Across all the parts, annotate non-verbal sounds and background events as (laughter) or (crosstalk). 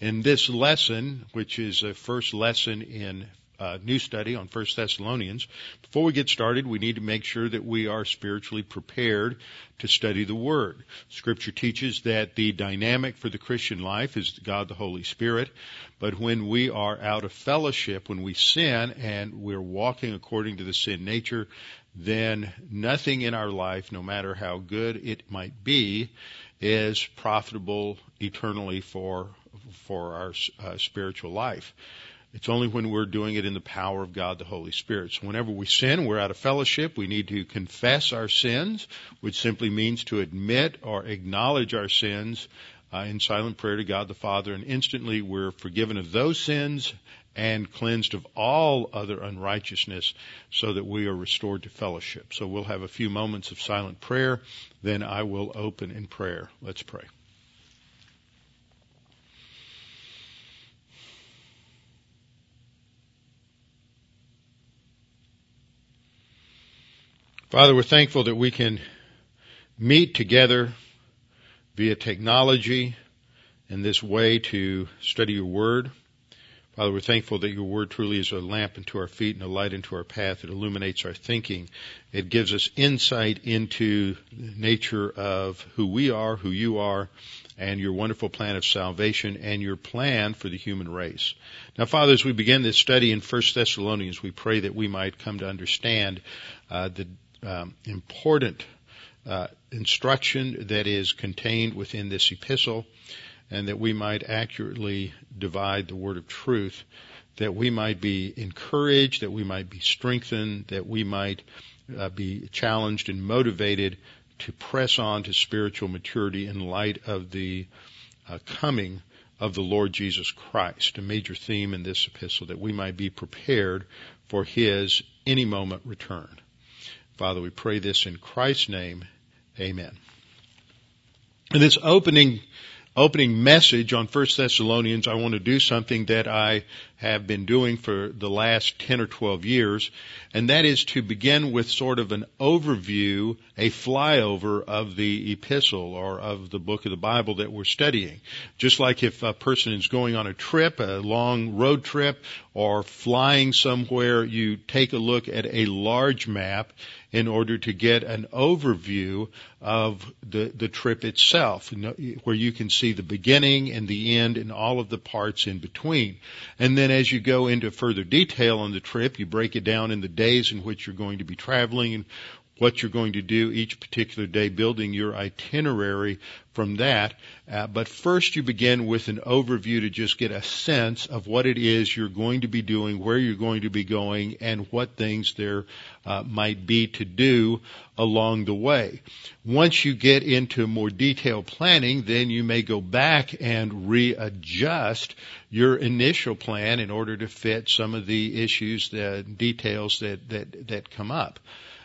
in this lesson, which is a first lesson in a new study on First Thessalonians, before we get started, we need to make sure that we are spiritually prepared to study the Word. Scripture teaches that the dynamic for the Christian life is God the Holy Spirit, but when we are out of fellowship, when we sin and we're walking according to the sin nature, then nothing in our life, no matter how good it might be, is profitable eternally for for our uh, spiritual life. It's only when we're doing it in the power of God the Holy Spirit. So whenever we sin, we're out of fellowship. We need to confess our sins, which simply means to admit or acknowledge our sins uh, in silent prayer to God the Father, and instantly we're forgiven of those sins and cleansed of all other unrighteousness so that we are restored to fellowship. So we'll have a few moments of silent prayer, then I will open in prayer. Let's pray. Father, we're thankful that we can meet together via technology in this way to study your word. Father, we're thankful that your word truly is a lamp unto our feet and a light unto our path. It illuminates our thinking. It gives us insight into the nature of who we are, who you are, and your wonderful plan of salvation and your plan for the human race. Now, Father, as we begin this study in 1 Thessalonians, we pray that we might come to understand uh, the um, important uh, instruction that is contained within this epistle, and that we might accurately divide the word of truth, that we might be encouraged, that we might be strengthened, that we might uh, be challenged and motivated to press on to spiritual maturity in light of the uh, coming of the Lord Jesus Christ, a major theme in this epistle, that we might be prepared for His any moment return. Father, we pray this in Christ's name. Amen. In this opening opening message on 1 Thessalonians, I want to do something that I have been doing for the last 10 or 12 years, and that is to begin with sort of an overview, a flyover of the epistle or of the book of the Bible that we're studying. Just like if a person is going on a trip, a long road trip, or flying somewhere, you take a look at a large map in order to get an overview of the, the trip itself, where you can see the beginning and the end and all of the parts in between. And then as you go into further detail on the trip, you break it down in the days in which you're going to be traveling and what you're going to do each particular day, building your itinerary from that. Uh, but first you begin with an overview to just get a sense of what it is you're going to be doing, where you're going to be going, and what things there uh, might be to do along the way. Once you get into more detailed planning, then you may go back and readjust your initial plan in order to fit some of the issues, the details that, that, that come up.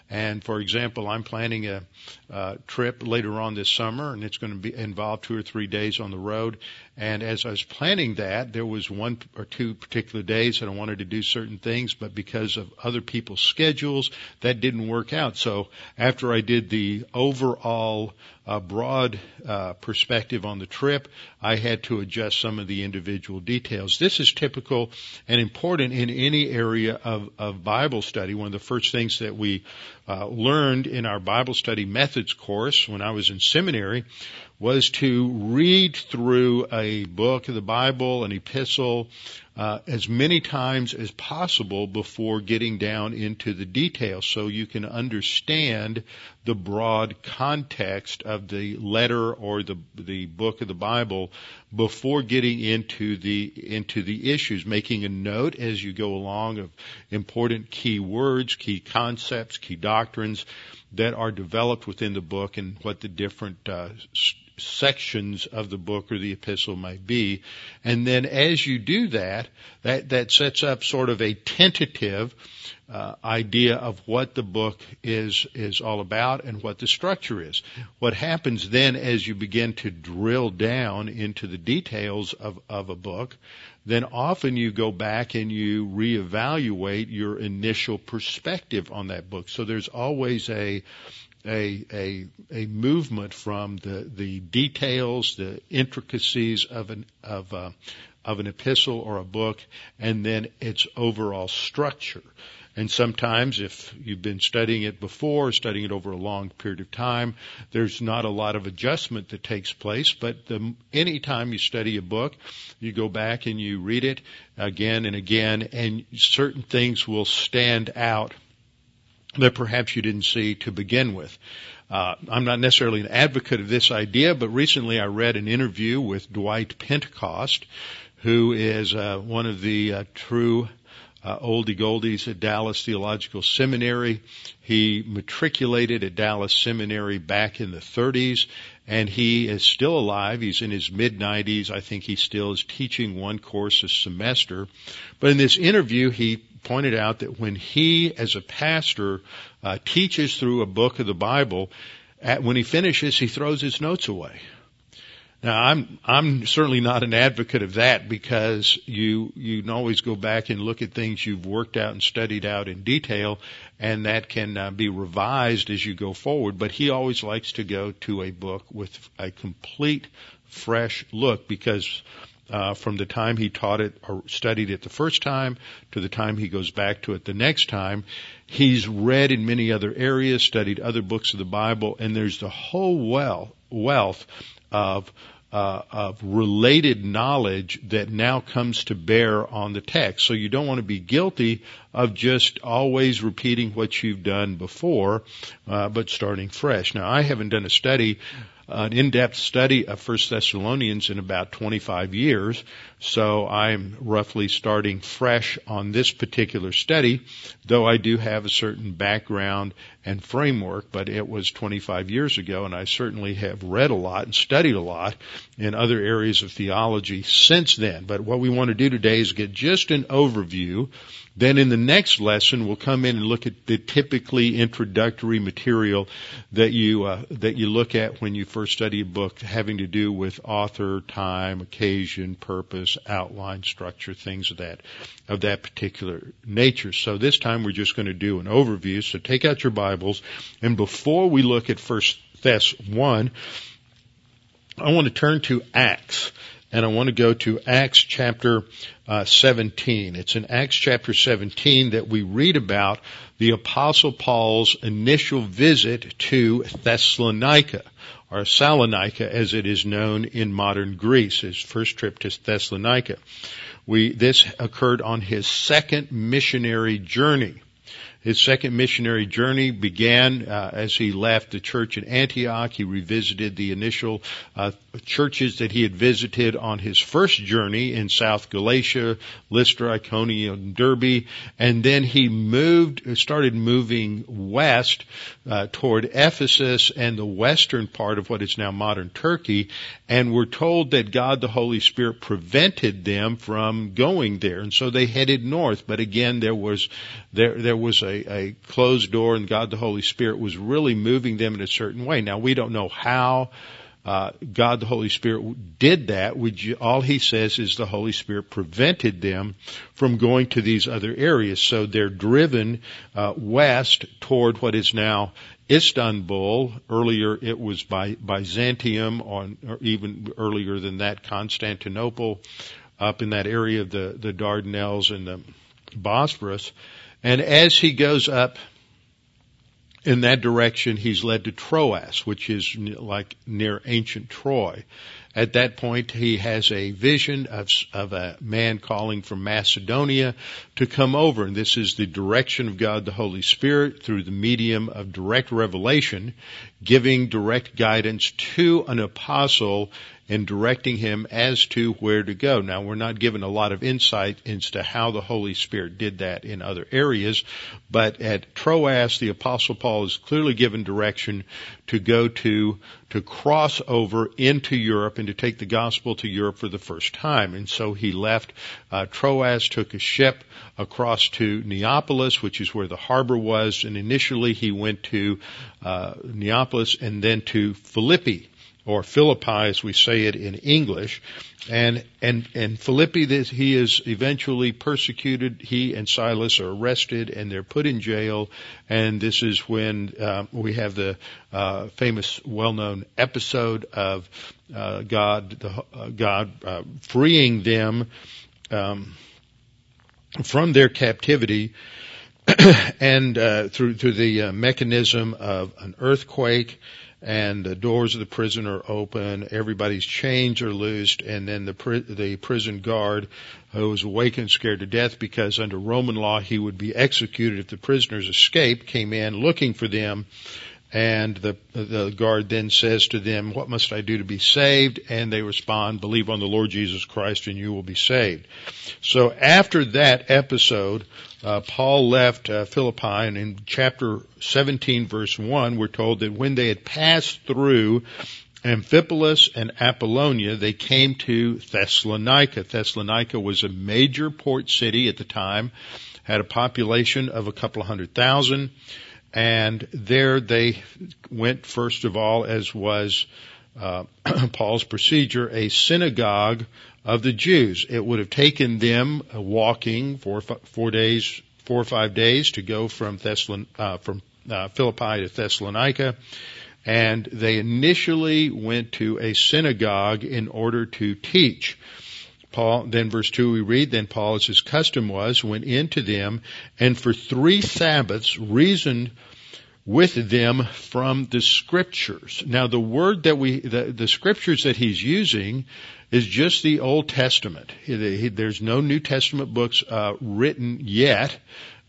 And for example, I'm planning a, a trip later on this summer, and it's going to be involve two or three days on the road. And as I was planning that, there was one or two particular days that I wanted to do certain things, but because of other people's schedules, that didn't work out. So after I did the overall uh, broad uh, perspective on the trip, I had to adjust some of the individual details. This is typical and important in any area of, of Bible study. One of the first things that we uh, learned in our Bible study methods course when I was in seminary was to read through a book of the Bible, an epistle, uh, as many times as possible before getting down into the details so you can understand the broad context of the letter or the the book of the Bible before getting into the into the issues making a note as you go along of important key words key concepts key doctrines that are developed within the book and what the different uh, sections of the book or the epistle might be. And then as you do that, that, that sets up sort of a tentative uh, idea of what the book is is all about and what the structure is. What happens then as you begin to drill down into the details of, of a book, then often you go back and you reevaluate your initial perspective on that book. So there's always a a a a movement from the the details, the intricacies of an of a, of an epistle or a book, and then its overall structure. And sometimes if you've been studying it before, studying it over a long period of time, there's not a lot of adjustment that takes place. But the, anytime you study a book, you go back and you read it again and again, and certain things will stand out that perhaps you didn't see to begin with. Uh, I'm not necessarily an advocate of this idea, but recently I read an interview with Dwight Pentecost, who is uh, one of the uh, true uh, oldie goldies at Dallas Theological Seminary. He matriculated at Dallas Seminary back in the 30s, and he is still alive. He's in his mid 90s. I think he still is teaching one course a semester. But in this interview, he pointed out that when he, as a pastor, uh, teaches through a book of the Bible, at, when he finishes, he throws his notes away. Now I'm I'm certainly not an advocate of that because you you can always go back and look at things you've worked out and studied out in detail, and that can uh, be revised as you go forward. But he always likes to go to a book with a complete fresh look because uh, from the time he taught it or studied it the first time to the time he goes back to it the next time. He's read in many other areas, studied other books of the Bible, and there's the whole wealth of uh, of related knowledge that now comes to bear on the text. So you don't want to be guilty of just always repeating what you've done before, uh, but starting fresh. Now I haven't done a study an in-depth study of First Thessalonians in about 25 years, so I'm roughly starting fresh on this particular study, though I do have a certain background and framework, but it was 25 years ago, and I certainly have read a lot and studied a lot in other areas of theology since then. But what we want to do today is get just an overview then in the next lesson, we'll come in and look at the typically introductory material that you uh, that you look at when you first study a book, having to do with author, time, occasion, purpose, outline, structure, things of that of that particular nature. So this time we're just going to do an overview. So take out your Bibles, and before we look at First Thess one, I want to turn to Acts and I want to go to Acts chapter uh, 17. It's in Acts chapter 17 that we read about the Apostle Paul's initial visit to Thessalonica, or Salonika as it is known in modern Greece, his first trip to Thessalonica. We, this occurred on his second missionary journey. His second missionary journey began uh, as he left the church in Antioch. He revisited the initial uh, churches that he had visited on his first journey in South Galatia, Lystra, Iconium, and Derbe, and then he moved, started moving west uh, toward Ephesus and the western part of what is now modern Turkey, and we're told that God the Holy Spirit prevented them from going there, and so they headed north. But again, there was there there was a a, closed door and God the Holy Spirit was really moving them in a certain way. Now we don't know how uh, God the Holy Spirit did that. We, all He says is the Holy Spirit prevented them from going to these other areas. So they're driven uh, west toward what is now Istanbul. Earlier it was by Byzantium, or, or even earlier than that, Constantinople, up in that area of the the Dardanelles and the Bosphorus. And as he goes up in that direction, he's led to Troas, which is like near ancient Troy. At that point, he has a vision of, of a man calling from Macedonia to come over. And this is the direction of God the Holy Spirit through the medium of direct revelation, giving direct guidance to an apostle and directing him as to where to go. Now we're not given a lot of insight into how the Holy Spirit did that in other areas, but at Troas the apostle Paul is clearly given direction to go to to cross over into Europe and to take the gospel to Europe for the first time. And so he left uh, Troas, took a ship across to Neapolis, which is where the harbor was, and initially he went to uh, Neapolis and then to Philippi or Philippi as we say it in English. And, and, and Philippi, he is eventually persecuted. He and Silas are arrested and they're put in jail. And this is when, uh, we have the, uh, famous, well-known episode of, uh, God, the, uh, God, uh, freeing them, um, from their captivity (clears throat) and uh, through through the mechanism of an earthquake and the doors of the prison are open, everybody's chains are loosed, and then the pri- the prison guard, who was awakened, scared to death because under Roman law he would be executed if the prisoners escaped, came in looking for them, and the the guard then says to them, "What must I do to be saved?" And they respond, "Believe on the Lord Jesus Christ, and you will be saved." So after that episode, uh, Paul left uh, Philippi, and in chapter 17, verse 1, we're told that when they had passed through Amphipolis and Apollonia, they came to Thessalonica. Thessalonica was a major port city at the time, had a population of a couple of hundred thousand, and there they went first of all, as was uh, (clears throat) Paul's procedure, a synagogue of the Jews. It would have taken them walking for four days, four or five days to go from Thessalon, uh, from uh, Philippi to Thessalonica. And they initially went to a synagogue in order to teach. Paul, then verse 2 we read, then Paul, as his custom was, went into them and for three Sabbaths reasoned with them from the scriptures. Now the word that we, the, the scriptures that he's using is just the Old Testament. There's no New Testament books uh, written yet.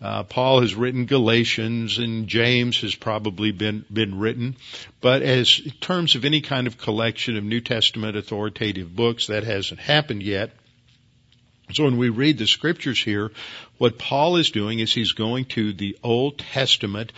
Uh, Paul has written Galatians and James has probably been been written, but as in terms of any kind of collection of New Testament authoritative books, that hasn't happened yet. So when we read the scriptures here, what Paul is doing is he's going to the Old Testament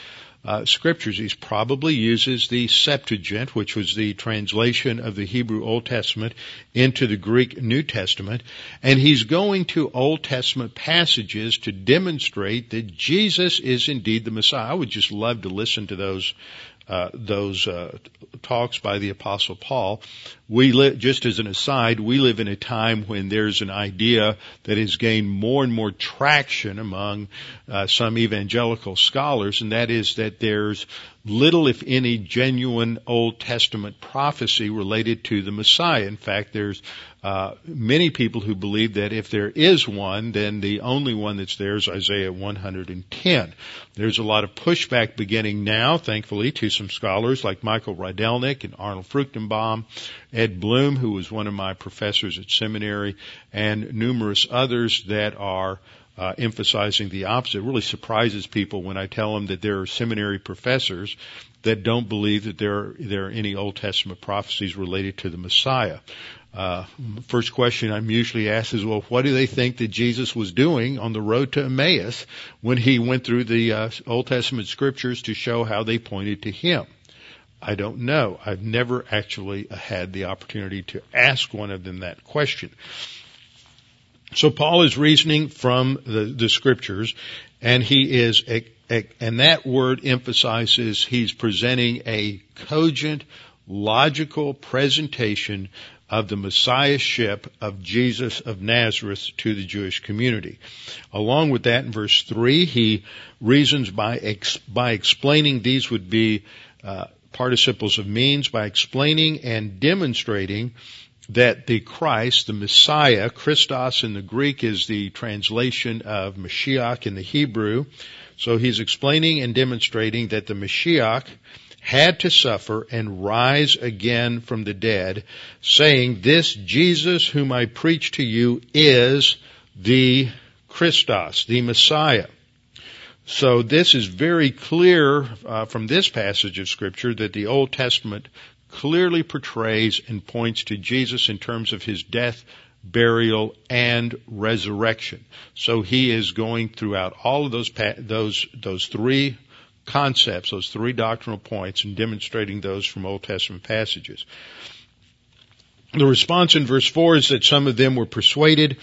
uh, scriptures. He probably uses the Septuagint, which was the translation of the Hebrew Old Testament into the Greek New Testament, and he's going to Old Testament passages to demonstrate that Jesus is indeed the Messiah. I would just love to listen to those uh, those uh, talks by the Apostle Paul. We live, just as an aside, we live in a time when there's an idea that has gained more and more traction among uh, some evangelical scholars, and that is that there's little, if any, genuine Old Testament prophecy related to the Messiah. In fact, there's uh, many people who believe that if there is one, then the only one that's there is Isaiah 110. There's a lot of pushback beginning now, thankfully, to some scholars like Michael Rydelnik and Arnold Fruchtenbaum, Ed Blum, who was one of my professors at seminary, and numerous others that are uh, emphasizing the opposite. It really surprises people when I tell them that there are seminary professors that don't believe that there are, there are any Old Testament prophecies related to the Messiah. Uh, first question I'm usually asked is, well, what do they think that Jesus was doing on the road to Emmaus when he went through the uh, Old Testament scriptures to show how they pointed to him? I don't know. I've never actually had the opportunity to ask one of them that question. So Paul is reasoning from the, the scriptures, and he is, a, a, and that word emphasizes he's presenting a cogent, logical presentation of the messiahship of Jesus of Nazareth to the Jewish community. Along with that, in verse three, he reasons by ex, by explaining these would be uh, participles of means by explaining and demonstrating that the Christ, the Messiah, Christos in the Greek is the translation of Mashiach in the Hebrew. So he's explaining and demonstrating that the Mashiach had to suffer and rise again from the dead, saying, this Jesus whom I preach to you is the Christos, the Messiah. So this is very clear uh, from this passage of Scripture that the Old Testament clearly portrays and points to Jesus in terms of his death, burial, and resurrection. So he is going throughout all of those, those, those three concepts, those three doctrinal points, and demonstrating those from Old Testament passages. The response in verse 4 is that some of them were persuaded,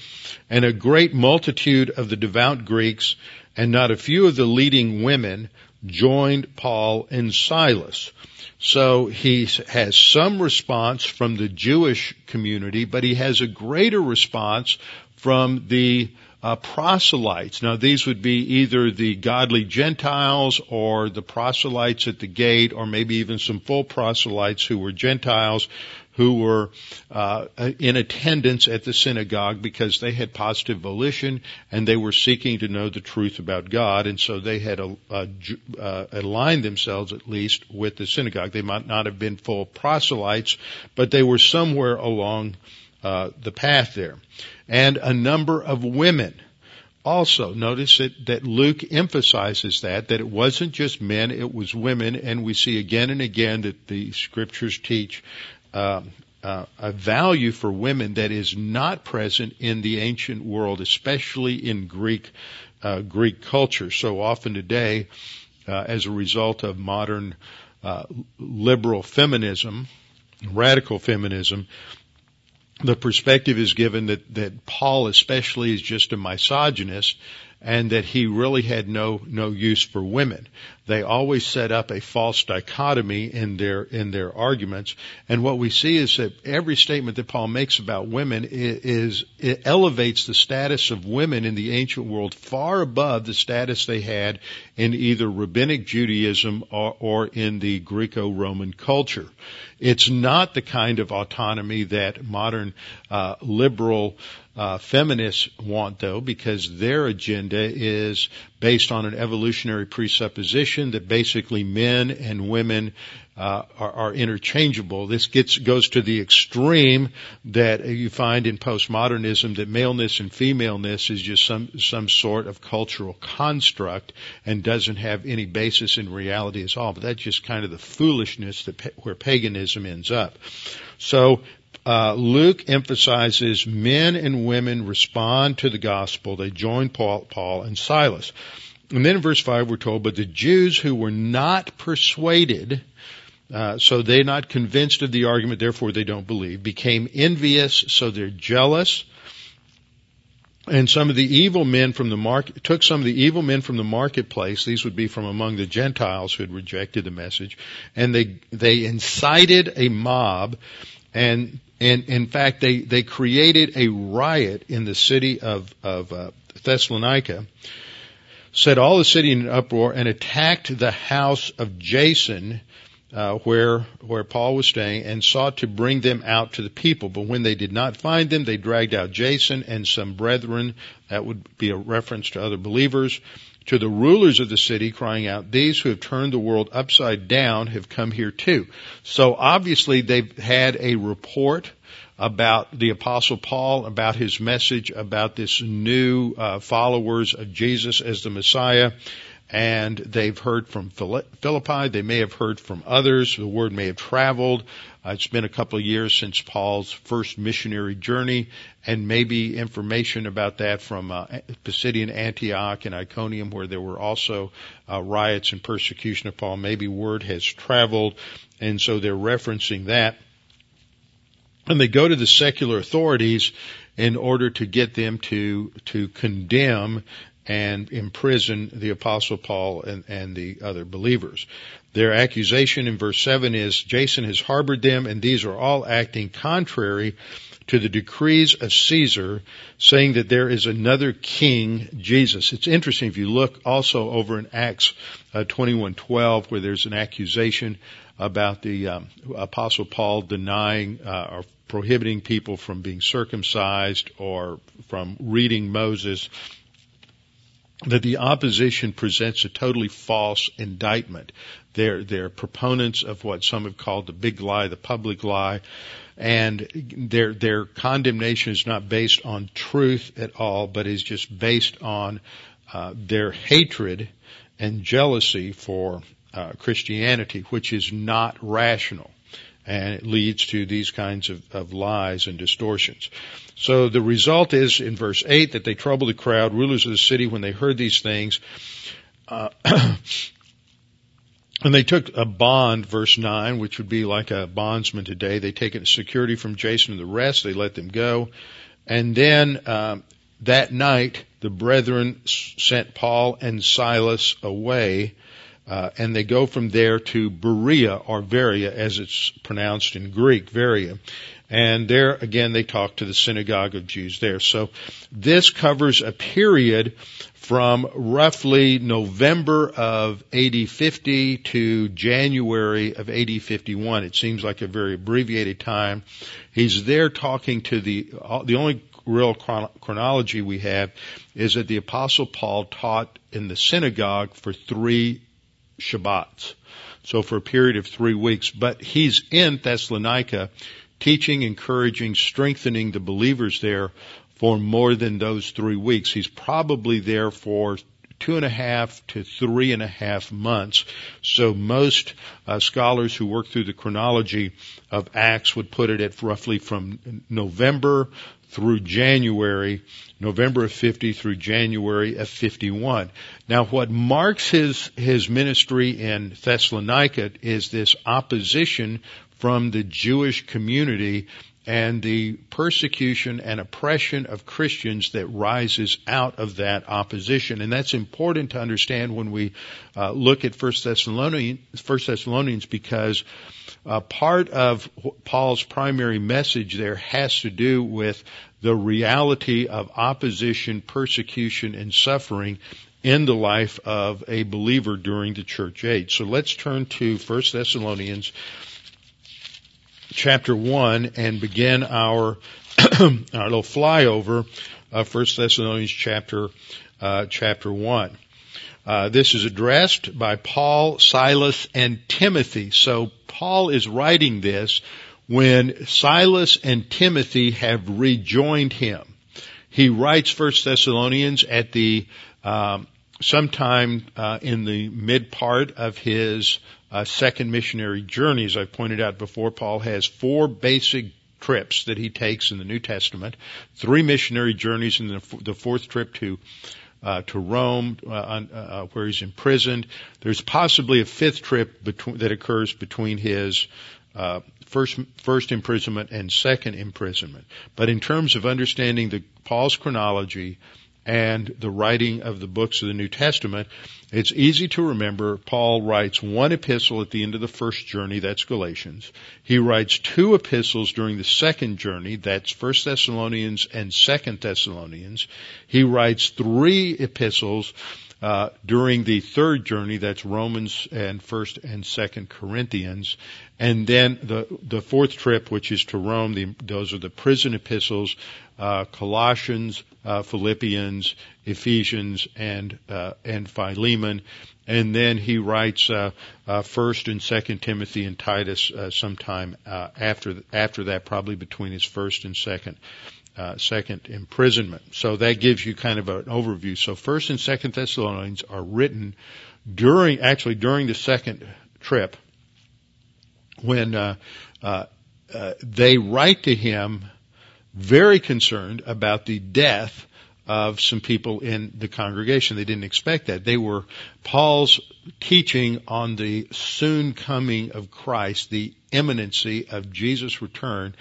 and a great multitude of the devout Greeks and not a few of the leading women joined Paul and Silas. So he has some response from the Jewish community, but he has a greater response from the uh, proselytes. Now these would be either the godly Gentiles or the proselytes at the gate or maybe even some full proselytes who were Gentiles who were uh, in attendance at the synagogue because they had positive volition and they were seeking to know the truth about God, and so they had uh, uh, aligned themselves at least with the synagogue. They might not have been full proselytes, but they were somewhere along uh, the path there, and a number of women. Also, notice that, that Luke emphasizes that, that it wasn't just men, it was women, and we see again and again that the scriptures teach uh, uh, a value for women that is not present in the ancient world, especially in Greek uh, Greek culture. So often today, uh, as a result of modern uh, liberal feminism, radical feminism, the perspective is given that, that Paul especially is just a misogynist and that he really had no no use for women. They always set up a false dichotomy in their in their arguments, and what we see is that every statement that Paul makes about women is, elevates the status of women in the ancient world far above the status they had in either rabbinic Judaism or, or in the Greco-Roman culture. It's not the kind of autonomy that modern uh, liberal uh, feminists want, though, because their agenda is based on an evolutionary presupposition that basically men and women uh, are, are, interchangeable. This gets goes to the extreme that you find in postmodernism that maleness and femaleness is just some some sort of cultural construct and doesn't have any basis in reality at all. But that's just kind of the foolishness that where paganism ends up. So uh, Luke emphasizes men and women respond to the gospel. They join Paul, Paul and Silas. And then in verse 5 we're told, but the Jews who were not persuaded, uh, so they're not convinced of the argument, therefore they don't believe, became envious, so they're jealous. And some of the evil men from the market, took some of the evil men from the marketplace, these would be from among the Gentiles who had rejected the message, and they, they incited a mob and and in fact they they created a riot in the city of of uh, Thessalonica, set all the city in an uproar, and attacked the house of Jason. Uh, where where Paul was staying, and sought to bring them out to the people. But when they did not find them, they dragged out Jason and some brethren. That would be a reference to other believers to the rulers of the city crying out, these who have turned the world upside down have come here too. So obviously they've had a report about the apostle Paul, about his message, about this new uh, followers of Jesus as the Messiah. And they've heard from Philippi. They may have heard from others. The word may have traveled. Uh, it's been a couple of years since Paul's first missionary journey, and maybe information about that from uh, Pisidian Antioch and Iconium, where there were also uh, riots and persecution of Paul. Maybe word has traveled, and so they're referencing that. And they go to the secular authorities in order to get them to to condemn and imprison the apostle Paul and, and the other believers. Their accusation in verse 7 is Jason has harbored them and these are all acting contrary to the decrees of Caesar, saying that there is another king, Jesus. It's interesting if you look also over in Acts uh, 21:12, where there's an accusation about the um, Apostle Paul denying uh, or prohibiting people from being circumcised or from reading Moses that the opposition presents a totally false indictment. They're, they're proponents of what some have called the big lie, the public lie, and their, their condemnation is not based on truth at all, but is just based on uh, their hatred and jealousy for uh, Christianity, which is not rational. And it leads to these kinds of, of lies and distortions. So the result is in verse 8 that they troubled the crowd, rulers of the city, when they heard these things. Uh, (clears throat) and they took a bond, verse 9, which would be like a bondsman today. They take security from Jason and the rest. They let them go. And then um, that night, the brethren sent Paul and Silas away uh, and they go from there to Berea or Veria as it's pronounced in Greek, Veria. And there again they talk to the synagogue of Jews there. So this covers a period from roughly November of AD 50 to January of AD 51. It seems like a very abbreviated time. He's there talking to the, the only real chronology we have is that the apostle Paul taught in the synagogue for three Shabbats. So for a period of three weeks, but he's in Thessalonica teaching, encouraging, strengthening the believers there for more than those three weeks. He's probably there for two and a half to three and a half months. So most uh, scholars who work through the chronology of Acts would put it at roughly from November through January, November of 50 through January of 51. Now what marks his, his ministry in Thessalonica is this opposition from the Jewish community and the persecution and oppression of Christians that rises out of that opposition. And that's important to understand when we uh, look at First Thessalonians, First Thessalonians because uh, part of Paul's primary message there has to do with the reality of opposition, persecution, and suffering in the life of a believer during the church age. So let's turn to 1 Thessalonians chapter 1 and begin our, (clears throat) our little flyover of 1 Thessalonians chapter, uh, chapter 1. Uh, this is addressed by Paul, Silas, and Timothy. So Paul is writing this when Silas and Timothy have rejoined him. He writes First Thessalonians at the um, sometime uh, in the mid part of his uh, second missionary journey. As I pointed out before, Paul has four basic trips that he takes in the New Testament, three missionary journeys, and the, the fourth trip to uh, to Rome, uh, uh, where he's imprisoned. There's possibly a fifth trip between, that occurs between his uh, first first imprisonment and second imprisonment. But in terms of understanding the Paul's chronology and the writing of the books of the New Testament, it's easy to remember Paul writes one epistle at the end of the first journey, that's Galatians. He writes two epistles during the second journey, that's First Thessalonians and Second Thessalonians. He writes three epistles uh, during the third journey, that's Romans and First and Second Corinthians, and then the the fourth trip, which is to Rome, the, those are the prison epistles, uh, Colossians, uh, Philippians, Ephesians, and uh, and Philemon, and then he writes uh, uh, First and Second Timothy and Titus sometime uh, after after that, probably between his first and second uh, second imprisonment. So that gives you kind of an overview. So First and Second Thessalonians are written during actually during the second trip when uh, uh, uh, they write to him very concerned about the death of some people in the congregation. They didn't expect that. They were Paul's teaching on the soon coming of Christ, the imminency of Jesus' return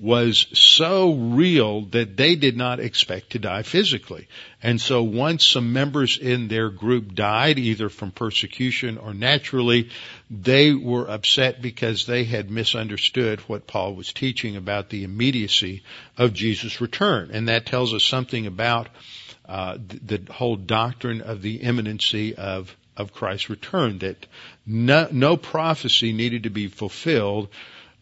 was so real that they did not expect to die physically. And so once some members in their group died, either from persecution or naturally, they were upset because they had misunderstood what Paul was teaching about the immediacy of Jesus' return. And that tells us something about uh, the, whole doctrine of the imminency of of Christ's return, that no, no prophecy needed to be fulfilled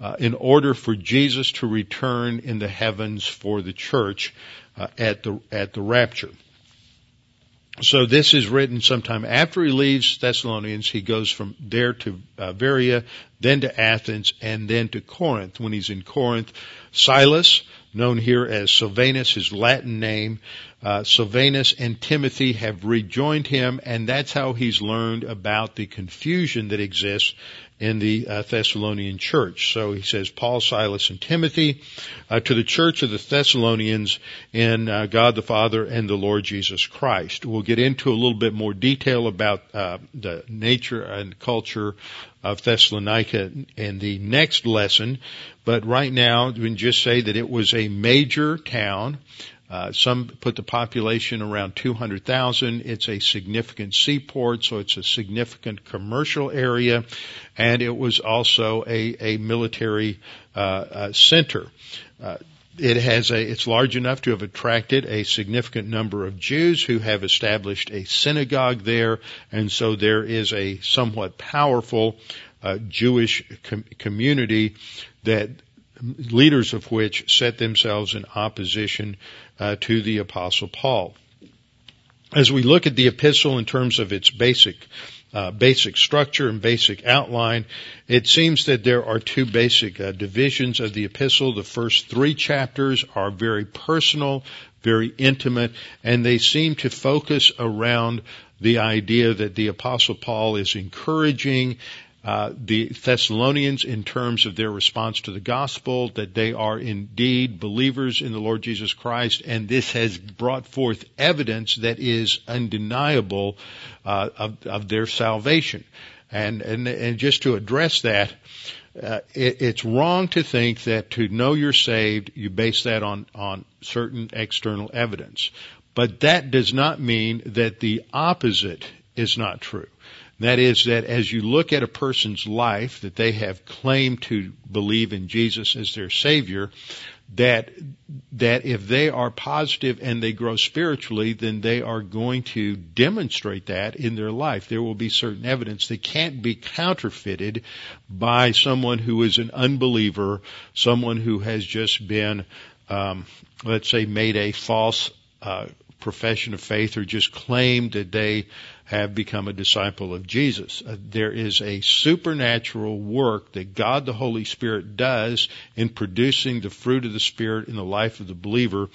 uh, in order for Jesus to return in the heavens for the church uh, at the at the rapture. So this is written sometime after he leaves Thessalonians. He goes from there to uh, then to Athens, and then to Corinth. When he's in Corinth, Silas, known here as Silvanus, his Latin name, uh, Silvanus and Timothy have rejoined him, and that's how he's learned about the confusion that exists in the uh, Thessalonian church. So he says, Paul, Silas, and Timothy uh, to the church of the Thessalonians in uh, God the Father and the Lord Jesus Christ. We'll get into a little bit more detail about uh, the nature and culture of Thessalonica in the next lesson, but right now we can just say that it was a major town. Uh, some put the population around 200,000. It's a significant seaport, so it's a significant commercial area, and it was also a, a military uh, uh, center. Uh, it has a, it's large enough to have attracted a significant number of Jews who have established a synagogue there, and so there is a somewhat powerful uh, Jewish com- community that leaders of which set themselves in opposition uh, to the apostle Paul. As we look at the epistle in terms of its basic uh, basic structure and basic outline, it seems that there are two basic uh, divisions of the epistle. The first three chapters are very personal, very intimate, and they seem to focus around the idea that the apostle Paul is encouraging uh, the Thessalonians in terms of their response to the gospel, that they are indeed believers in the Lord Jesus Christ, and this has brought forth evidence that is undeniable uh, of, of, their salvation. And, and, and just to address that, uh, it, it's wrong to think that to know you're saved, you base that on, on certain external evidence. But that does not mean that the opposite is not true. That is that as you look at a person's life that they have claimed to believe in Jesus as their Savior, that that if they are positive and they grow spiritually, then they are going to demonstrate that in their life. There will be certain evidence that can't be counterfeited by someone who is an unbeliever, someone who has just been, um, let's say, made a false uh, profession of faith or just claimed that they have become a disciple of Jesus. Uh, there is a supernatural work that God the Holy Spirit does in producing the fruit of the Spirit in the life of the believer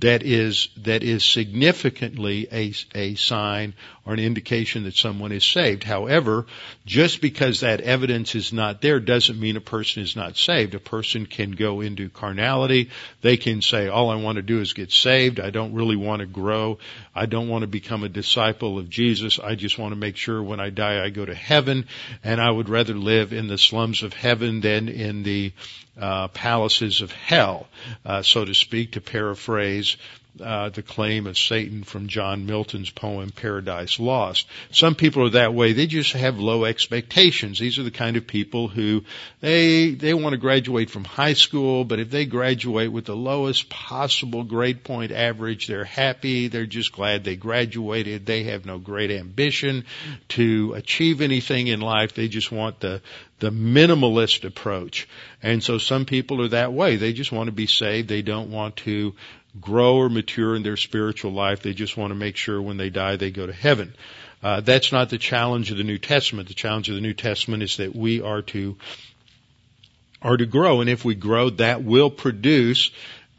that is that is significantly a, a sign or an indication that someone is saved. However, just because that evidence is not there doesn't mean a person is not saved. A person can go into carnality. They can say, all I want to do is get saved. I don't really want to grow. I don't want to become a disciple of Jesus. I just want to make sure when I die I go to heaven and I would rather live in the slums of heaven than in the uh, palaces of hell, uh, so to speak, to paraphrase uh, the claim of Satan from John Milton's poem Paradise Lost. Some people are that way. They just have low expectations. These are the kind of people who they they want to graduate from high school, but if they graduate with the lowest possible grade point average, they're happy. They're just glad they graduated. They have no great ambition to achieve anything in life. They just want the the minimalist approach. And so some people are that way. They just want to be saved. They don't want to grow or mature in their spiritual life. They just want to make sure when they die they go to heaven. Uh, that's not the challenge of the New Testament. The challenge of the New Testament is that we are to are to grow, and if we grow, that will produce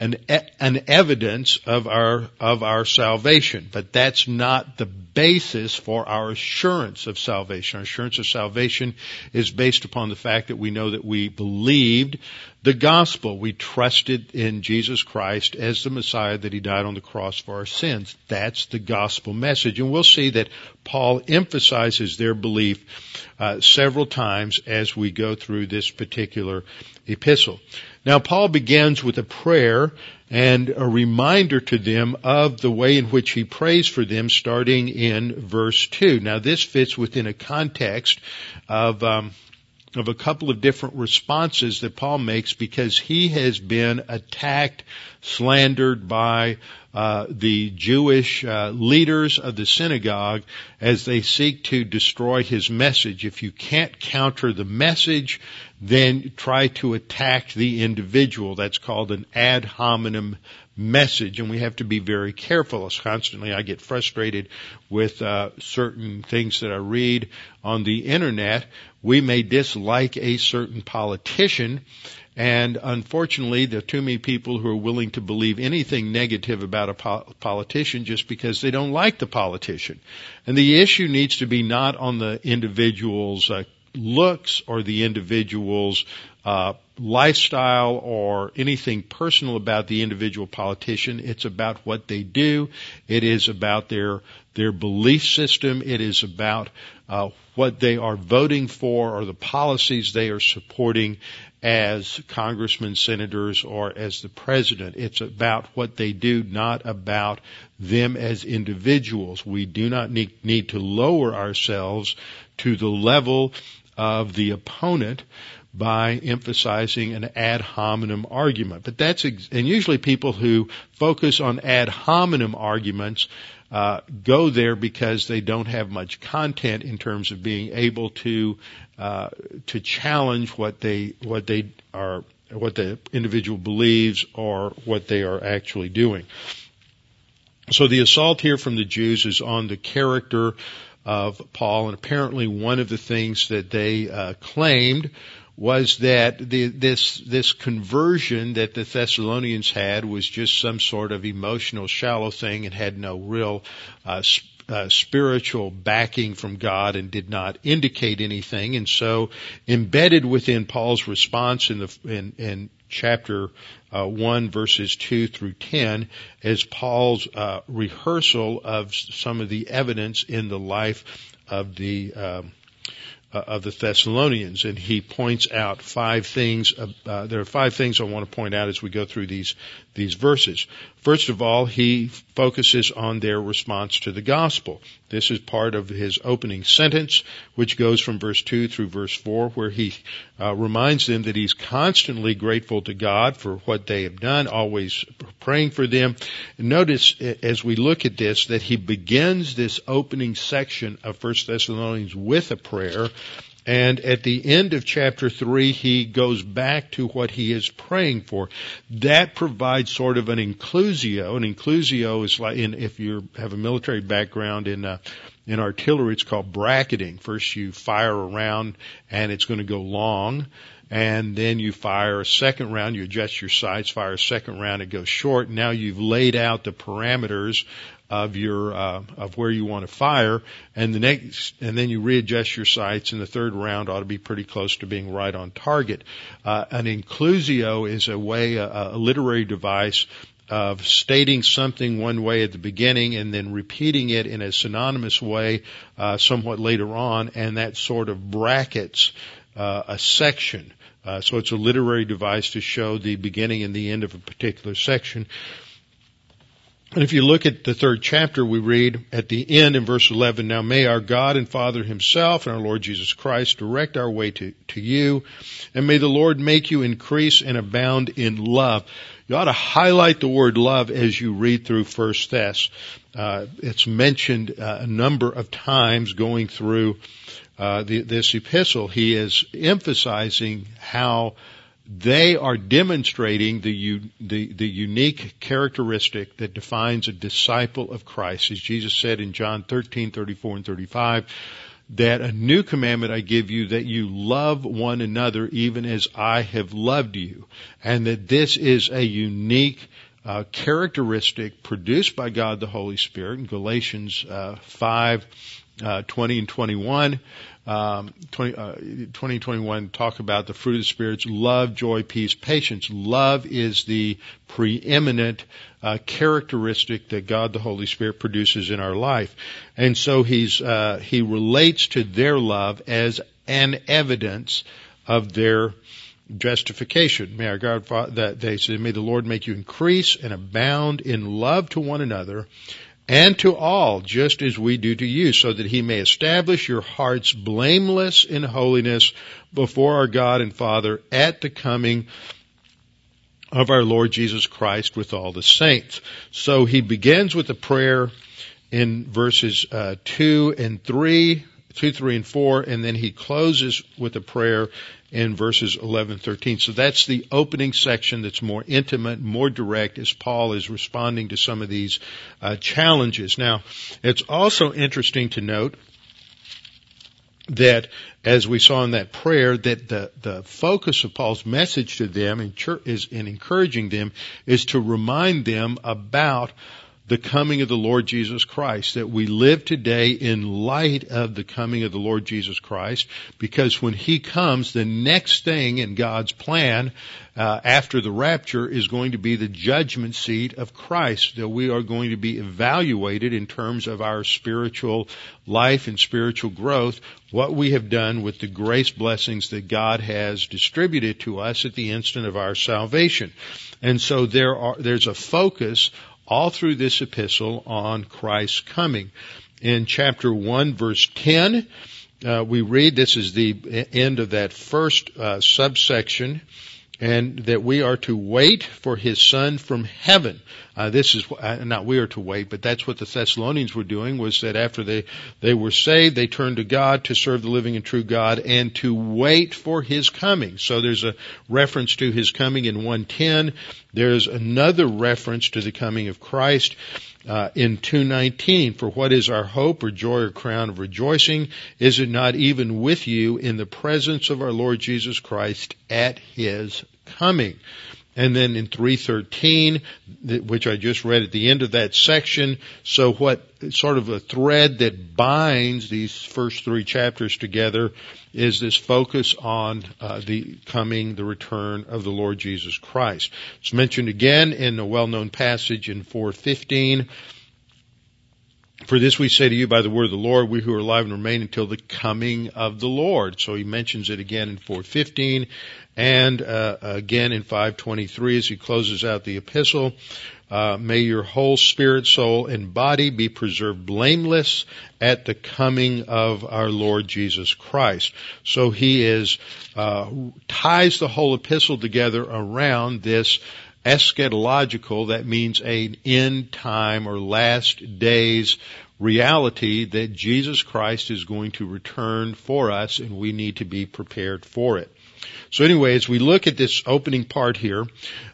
an, an evidence of our, of our salvation. But that's not the basis for our assurance of salvation. Our assurance of salvation is based upon the fact that we know that we believed the gospel. We trusted in Jesus Christ as the Messiah that He died on the cross for our sins. That's the gospel message. And we'll see that Paul emphasizes their belief uh, several times as we go through this particular epistle. Now Paul begins with a prayer and a reminder to them of the way in which he prays for them starting in verse 2. Now this fits within a context of um, of a couple of different responses that Paul makes because he has been attacked, slandered by uh, the Jewish uh, leaders of the synagogue as they seek to destroy his message. If you can't counter the message, then try to attack the individual. That's called an ad hominem message, and we have to be very careful. As constantly, I get frustrated with uh, certain things that I read on the internet. We may dislike a certain politician, and unfortunately, there are too many people who are willing to believe anything negative about a po- politician just because they don't like the politician. And the issue needs to be not on the individual's uh, looks or the individual's uh, lifestyle or anything personal about the individual politician. It's about what they do. It is about their their belief system. It is about uh, what they are voting for or the policies they are supporting as congressmen, senators, or as the president. It's about what they do, not about them as individuals. We do not need, need to lower ourselves to the level of the opponent by emphasizing an ad hominem argument. But that's, ex- and usually people who focus on ad hominem arguments uh, go there because they don't have much content in terms of being able to uh, to challenge what they what they are what the individual believes or what they are actually doing. So the assault here from the Jews is on the character of Paul, and apparently one of the things that they uh, claimed was that the, this this conversion that the Thessalonians had was just some sort of emotional, shallow thing and had no real uh, uh, spiritual backing from God and did not indicate anything. And so, embedded within Paul's response in the in, in chapter uh, one, verses two through ten, is Paul's uh, rehearsal of some of the evidence in the life of the um, of the Thessalonians, and he points out five things. Uh, there are five things I want to point out as we go through these these verses. First of all, he focuses on their response to the gospel. This is part of his opening sentence, which goes from verse 2 through verse 4, where he uh, reminds them that he's constantly grateful to God for what they have done, always praying for them. Notice as we look at this that he begins this opening section of 1 Thessalonians with a prayer and at the end of chapter 3, he goes back to what he is praying for. That provides sort of an inclusio. An inclusio is like, in, if you have a military background in, uh, in artillery, it's called bracketing. First you fire a round and it's going to go long. And then you fire a second round, you adjust your sights, fire a second round, it goes short. Now you've laid out the parameters of your uh, of where you want to fire, and the next, and then you readjust your sights, and the third round ought to be pretty close to being right on target. Uh, an inclusio is a way, a, a literary device of stating something one way at the beginning and then repeating it in a synonymous way uh, somewhat later on, and that sort of brackets uh, a section. Uh, so it's a literary device to show the beginning and the end of a particular section. And if you look at the third chapter, we read at the end in verse 11, Now may our God and Father himself and our Lord Jesus Christ direct our way to, to you, and may the Lord make you increase and abound in love. You ought to highlight the word love as you read through First Thess. Uh, it's mentioned uh, a number of times going through uh, the, this epistle. He is emphasizing how they are demonstrating the, the, the unique characteristic that defines a disciple of Christ. As Jesus said in John 13, 34 and 35, that a new commandment I give you that you love one another even as I have loved you. And that this is a unique uh, characteristic produced by God the Holy Spirit in Galatians uh, 5, uh, 20 and 21 um, 20, uh, 2021 talk about the fruit of the spirits love joy peace patience love is the preeminent uh, characteristic that god the holy spirit produces in our life and so he's uh, he relates to their love as an evidence of their justification. May our God that they say, may the Lord make you increase and abound in love to one another and to all, just as we do to you, so that he may establish your hearts blameless in holiness before our God and Father at the coming of our Lord Jesus Christ with all the saints. So he begins with a prayer in verses uh, 2 and 3, 2, 3, and 4, and then he closes with a prayer in verses 11 13. So that's the opening section that's more intimate, more direct as Paul is responding to some of these uh, challenges. Now, it's also interesting to note that as we saw in that prayer that the, the focus of Paul's message to them in church is in encouraging them is to remind them about the coming of the Lord Jesus Christ, that we live today in light of the coming of the Lord Jesus Christ, because when He comes, the next thing in God's plan uh, after the rapture is going to be the judgment seat of Christ, that we are going to be evaluated in terms of our spiritual life and spiritual growth, what we have done with the grace blessings that God has distributed to us at the instant of our salvation. And so there are, there's a focus all through this epistle on Christ's coming. In chapter 1 verse 10, uh, we read, this is the end of that first uh, subsection, and that we are to wait for his son from heaven. Uh, this is uh, not we are to wait, but that's what the Thessalonians were doing. Was that after they they were saved, they turned to God to serve the living and true God and to wait for His coming. So there's a reference to His coming in 110. There's another reference to the coming of Christ uh, in 219, for what is our hope or joy or crown of rejoicing? Is it not even with you in the presence of our Lord Jesus Christ at His coming? And then in 313, which I just read at the end of that section, so what sort of a thread that binds these first three chapters together is this focus on uh, the coming, the return of the Lord Jesus Christ. It's mentioned again in a well-known passage in 415. For this we say to you by the word of the Lord, we who are alive and remain until the coming of the Lord. So he mentions it again in 415 and uh, again in 523 as he closes out the epistle. Uh, may your whole spirit, soul, and body be preserved blameless at the coming of our Lord Jesus Christ. So he is uh, ties the whole epistle together around this eschatological. That means an end time or last days reality that Jesus Christ is going to return for us, and we need to be prepared for it. So anyway, as we look at this opening part here,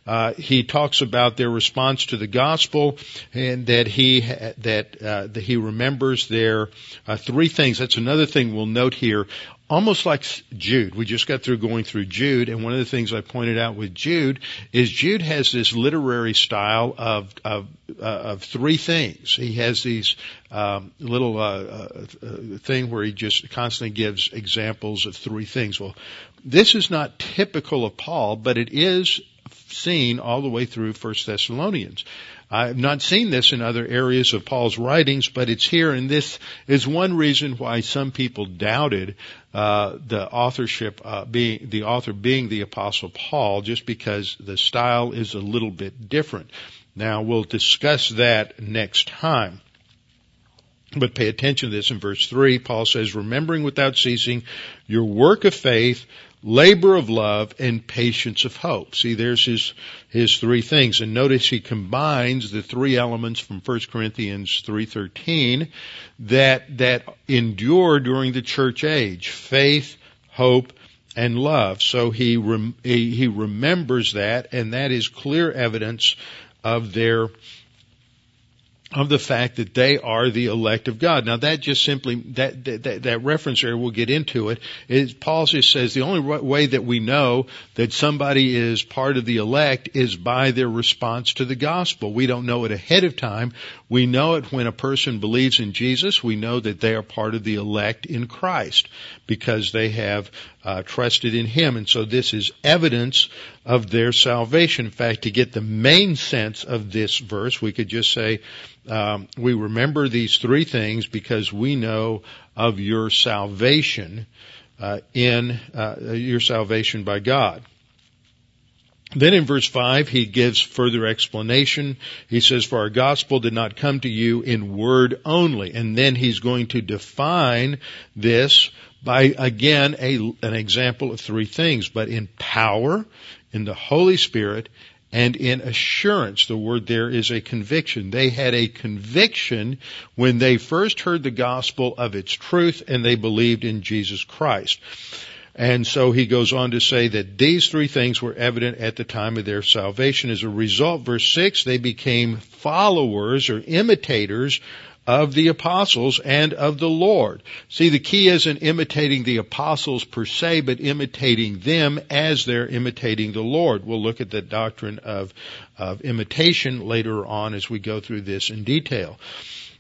uh, he talks about their response to the gospel and that he that uh, that he remembers their uh, three things. That's another thing we'll note here. Almost like Jude. We just got through going through Jude, and one of the things I pointed out with Jude is Jude has this literary style of of, uh, of three things. He has these um, little uh, uh, thing where he just constantly gives examples of three things. Well, this is not typical of Paul, but it is seen all the way through First Thessalonians. I've not seen this in other areas of Paul's writings, but it's here, and this is one reason why some people doubted uh, the authorship, uh, being the author being the Apostle Paul, just because the style is a little bit different. Now we'll discuss that next time. But pay attention to this in verse 3. Paul says, remembering without ceasing your work of faith, labor of love, and patience of hope. See, there's his, his three things. And notice he combines the three elements from 1 Corinthians 3.13 that, that endure during the church age. Faith, hope, and love. So he, rem, he, he remembers that, and that is clear evidence of their of the fact that they are the elect of God. Now that just simply, that, that, that reference area, we'll get into it, Paul just says the only way that we know that somebody is part of the elect is by their response to the gospel. We don't know it ahead of time. We know it when a person believes in Jesus. We know that they are part of the elect in Christ because they have uh, trusted in Him. And so this is evidence of their salvation. In fact, to get the main sense of this verse, we could just say, um, we remember these three things because we know of your salvation uh, in uh, your salvation by God. Then in verse 5, he gives further explanation. He says, for our gospel did not come to you in word only. And then he's going to define this by, again, a, an example of three things, but in power, in the Holy Spirit, and in assurance. The word there is a conviction. They had a conviction when they first heard the gospel of its truth and they believed in Jesus Christ. And so he goes on to say that these three things were evident at the time of their salvation. As a result, verse 6, they became followers or imitators of the apostles and of the Lord. See, the key isn't imitating the apostles per se, but imitating them as they're imitating the Lord. We'll look at the doctrine of, of imitation later on as we go through this in detail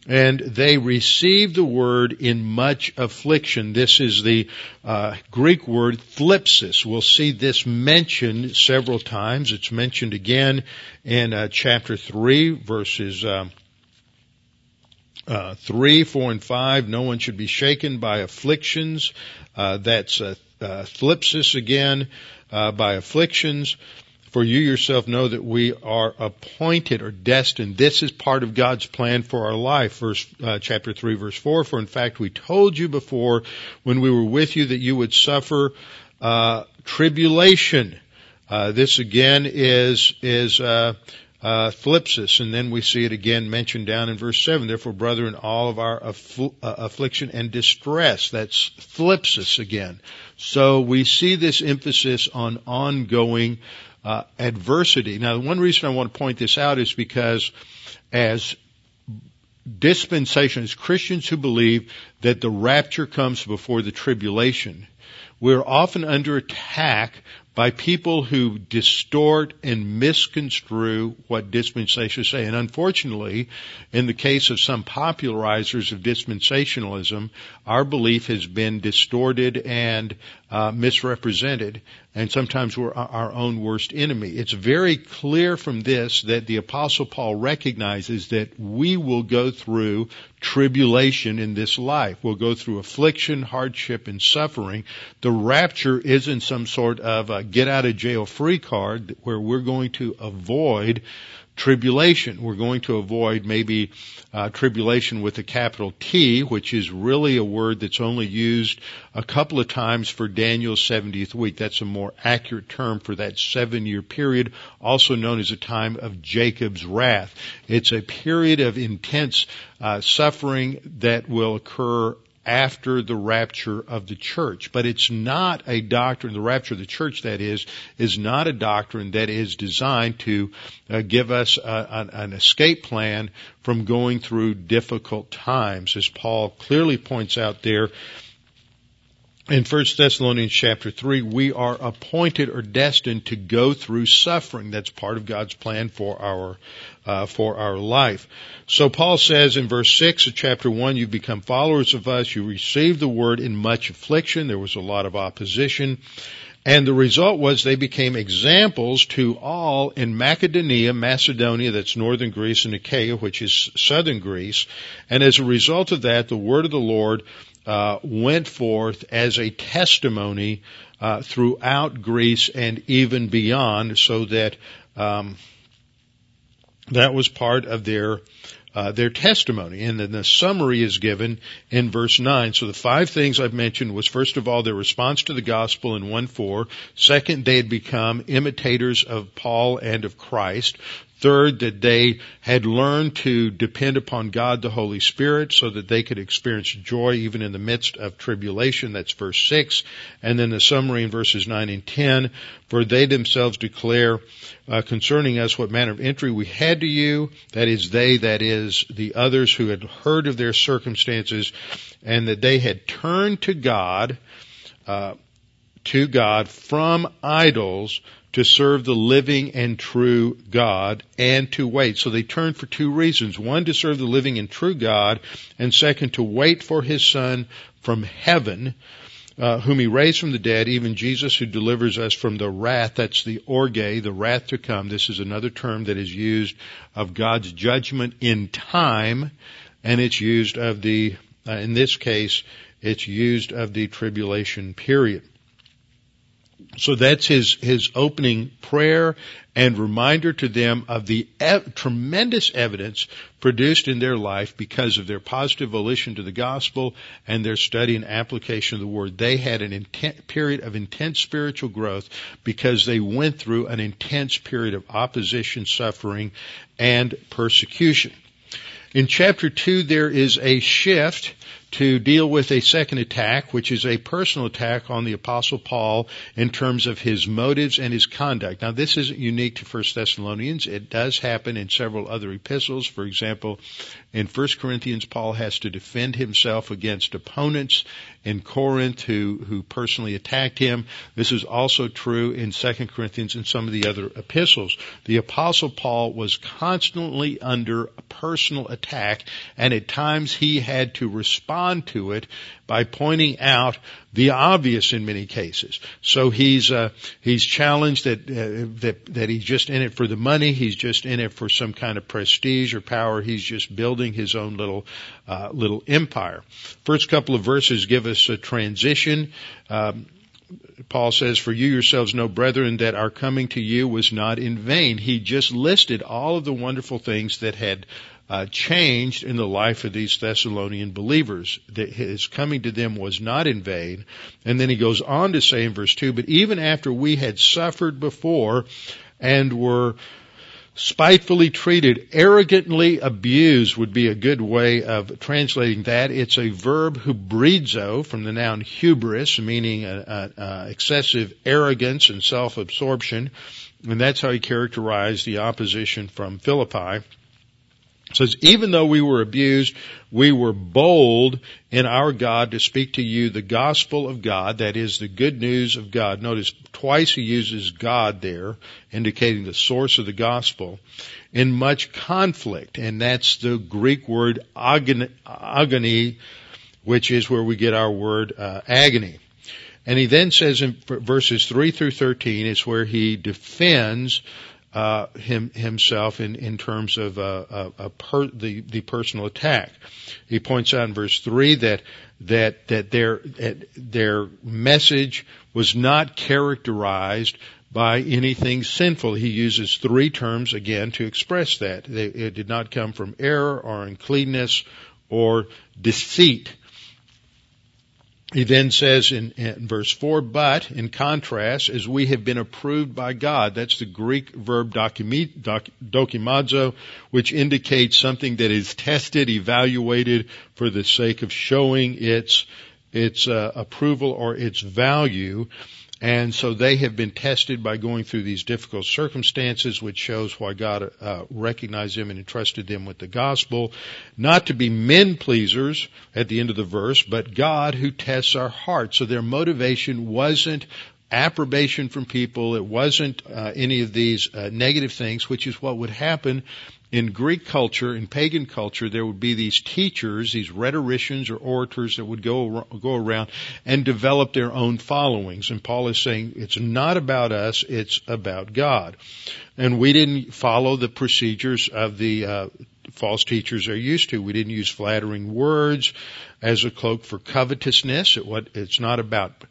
and they received the word in much affliction. This is the uh, Greek word thlipsis. We'll see this mentioned several times. It's mentioned again in uh, chapter three, verses. Um, uh, 3, 4, and 5, no one should be shaken by afflictions. Uh, that's uh, uh, thlipsis again, uh, by afflictions. For you yourself know that we are appointed or destined. This is part of God's plan for our life. Verse, uh, chapter 3 verse 4. For in fact we told you before when we were with you that you would suffer, uh, tribulation. Uh, this again is, is, uh, thlipsis, and then we see it again mentioned down in verse 7. Therefore, brethren, all of our affl- uh, affliction and distress, that's thlipsis again. So we see this emphasis on ongoing uh, adversity. Now, the one reason I want to point this out is because as dispensations, Christians who believe that the rapture comes before the tribulation, we're often under attack by people who distort and misconstrue what dispensations say. And unfortunately, in the case of some popularizers of dispensationalism, our belief has been distorted and uh, misrepresented, and sometimes we're our own worst enemy. It's very clear from this that the Apostle Paul recognizes that we will go through tribulation in this life. We'll go through affliction, hardship, and suffering. The rapture isn't some sort of get out of jail free card where we're going to avoid tribulation. We're going to avoid maybe uh, tribulation with a capital T, which is really a word that's only used a couple of times for Daniel's 70th week. That's a more accurate term for that seven year period, also known as a time of Jacob's wrath. It's a period of intense uh, suffering that will occur after the rapture of the church. But it's not a doctrine, the rapture of the church that is, is not a doctrine that is designed to uh, give us a, an, an escape plan from going through difficult times. As Paul clearly points out there, in 1 Thessalonians chapter 3, we are appointed or destined to go through suffering. That's part of God's plan for our, uh, for our life. So Paul says in verse 6 of chapter 1, you've become followers of us, you received the word in much affliction, there was a lot of opposition, and the result was they became examples to all in Macedonia, Macedonia, that's northern Greece, and Achaia, which is southern Greece. And as a result of that, the word of the Lord uh, went forth as a testimony uh, throughout Greece and even beyond, so that um, that was part of their uh, their testimony. And then the summary is given in verse 9. So the five things I've mentioned was first of all their response to the gospel in 1-4. Second, they had become imitators of Paul and of Christ. Third, that they had learned to depend upon God the Holy Spirit so that they could experience joy even in the midst of tribulation. That's verse 6. And then the summary in verses 9 and 10. For they themselves declare uh, concerning us what manner of entry we had to you. That is they, that is the others who had heard of their circumstances and that they had turned to God, uh, to God from idols to serve the living and true God and to wait. So they turned for two reasons. One, to serve the living and true God, and second, to wait for his son from heaven, uh, whom he raised from the dead, even Jesus who delivers us from the wrath, that's the orge, the wrath to come. This is another term that is used of God's judgment in time, and it's used of the, uh, in this case, it's used of the tribulation period. So that's his, his opening prayer and reminder to them of the ev- tremendous evidence produced in their life because of their positive volition to the gospel and their study and application of the word. They had an intense period of intense spiritual growth because they went through an intense period of opposition, suffering, and persecution. In chapter 2, there is a shift to deal with a second attack, which is a personal attack on the apostle Paul in terms of his motives and his conduct. Now this isn't unique to 1 Thessalonians. It does happen in several other epistles. For example, in 1 Corinthians, Paul has to defend himself against opponents in Corinth who, who personally attacked him. This is also true in 2 Corinthians and some of the other epistles. The apostle Paul was constantly under personal attack and at times he had to respond to it by pointing out the obvious in many cases. So he's uh, he's challenged that uh, that that he's just in it for the money. He's just in it for some kind of prestige or power. He's just building his own little uh, little empire. First couple of verses give us a transition. Um, Paul says, For you yourselves know, brethren, that our coming to you was not in vain. He just listed all of the wonderful things that had uh, changed in the life of these Thessalonian believers. That his coming to them was not in vain. And then he goes on to say in verse 2, But even after we had suffered before and were spitefully treated, arrogantly abused would be a good way of translating that. It's a verb hubrizo from the noun hubris, meaning a, a, a excessive arrogance and self-absorption. And that's how he characterized the opposition from Philippi says, even though we were abused, we were bold in our God to speak to you the gospel of God, that is the good news of God. Notice twice he uses God there, indicating the source of the gospel, in much conflict, and that's the Greek word agony, which is where we get our word uh, agony. And he then says in verses 3 through 13 is where he defends uh, him, himself in, in terms of uh, a, a per, the, the personal attack. He points out in verse three that that that their their message was not characterized by anything sinful. He uses three terms again to express that. They, it did not come from error or uncleanness or deceit. He then says in, in, verse 4, but in contrast, as we have been approved by God, that's the Greek verb dokimazo, which indicates something that is tested, evaluated for the sake of showing its, its uh, approval or its value. And so they have been tested by going through these difficult circumstances, which shows why God uh, recognized them and entrusted them with the gospel. Not to be men pleasers at the end of the verse, but God who tests our hearts. So their motivation wasn't approbation from people. It wasn't uh, any of these uh, negative things, which is what would happen in Greek culture, in pagan culture, there would be these teachers, these rhetoricians or orators that would go go around and develop their own followings. And Paul is saying it's not about us; it's about God. And we didn't follow the procedures of the uh, false teachers are used to. We didn't use flattering words as a cloak for covetousness. It, what, it's not about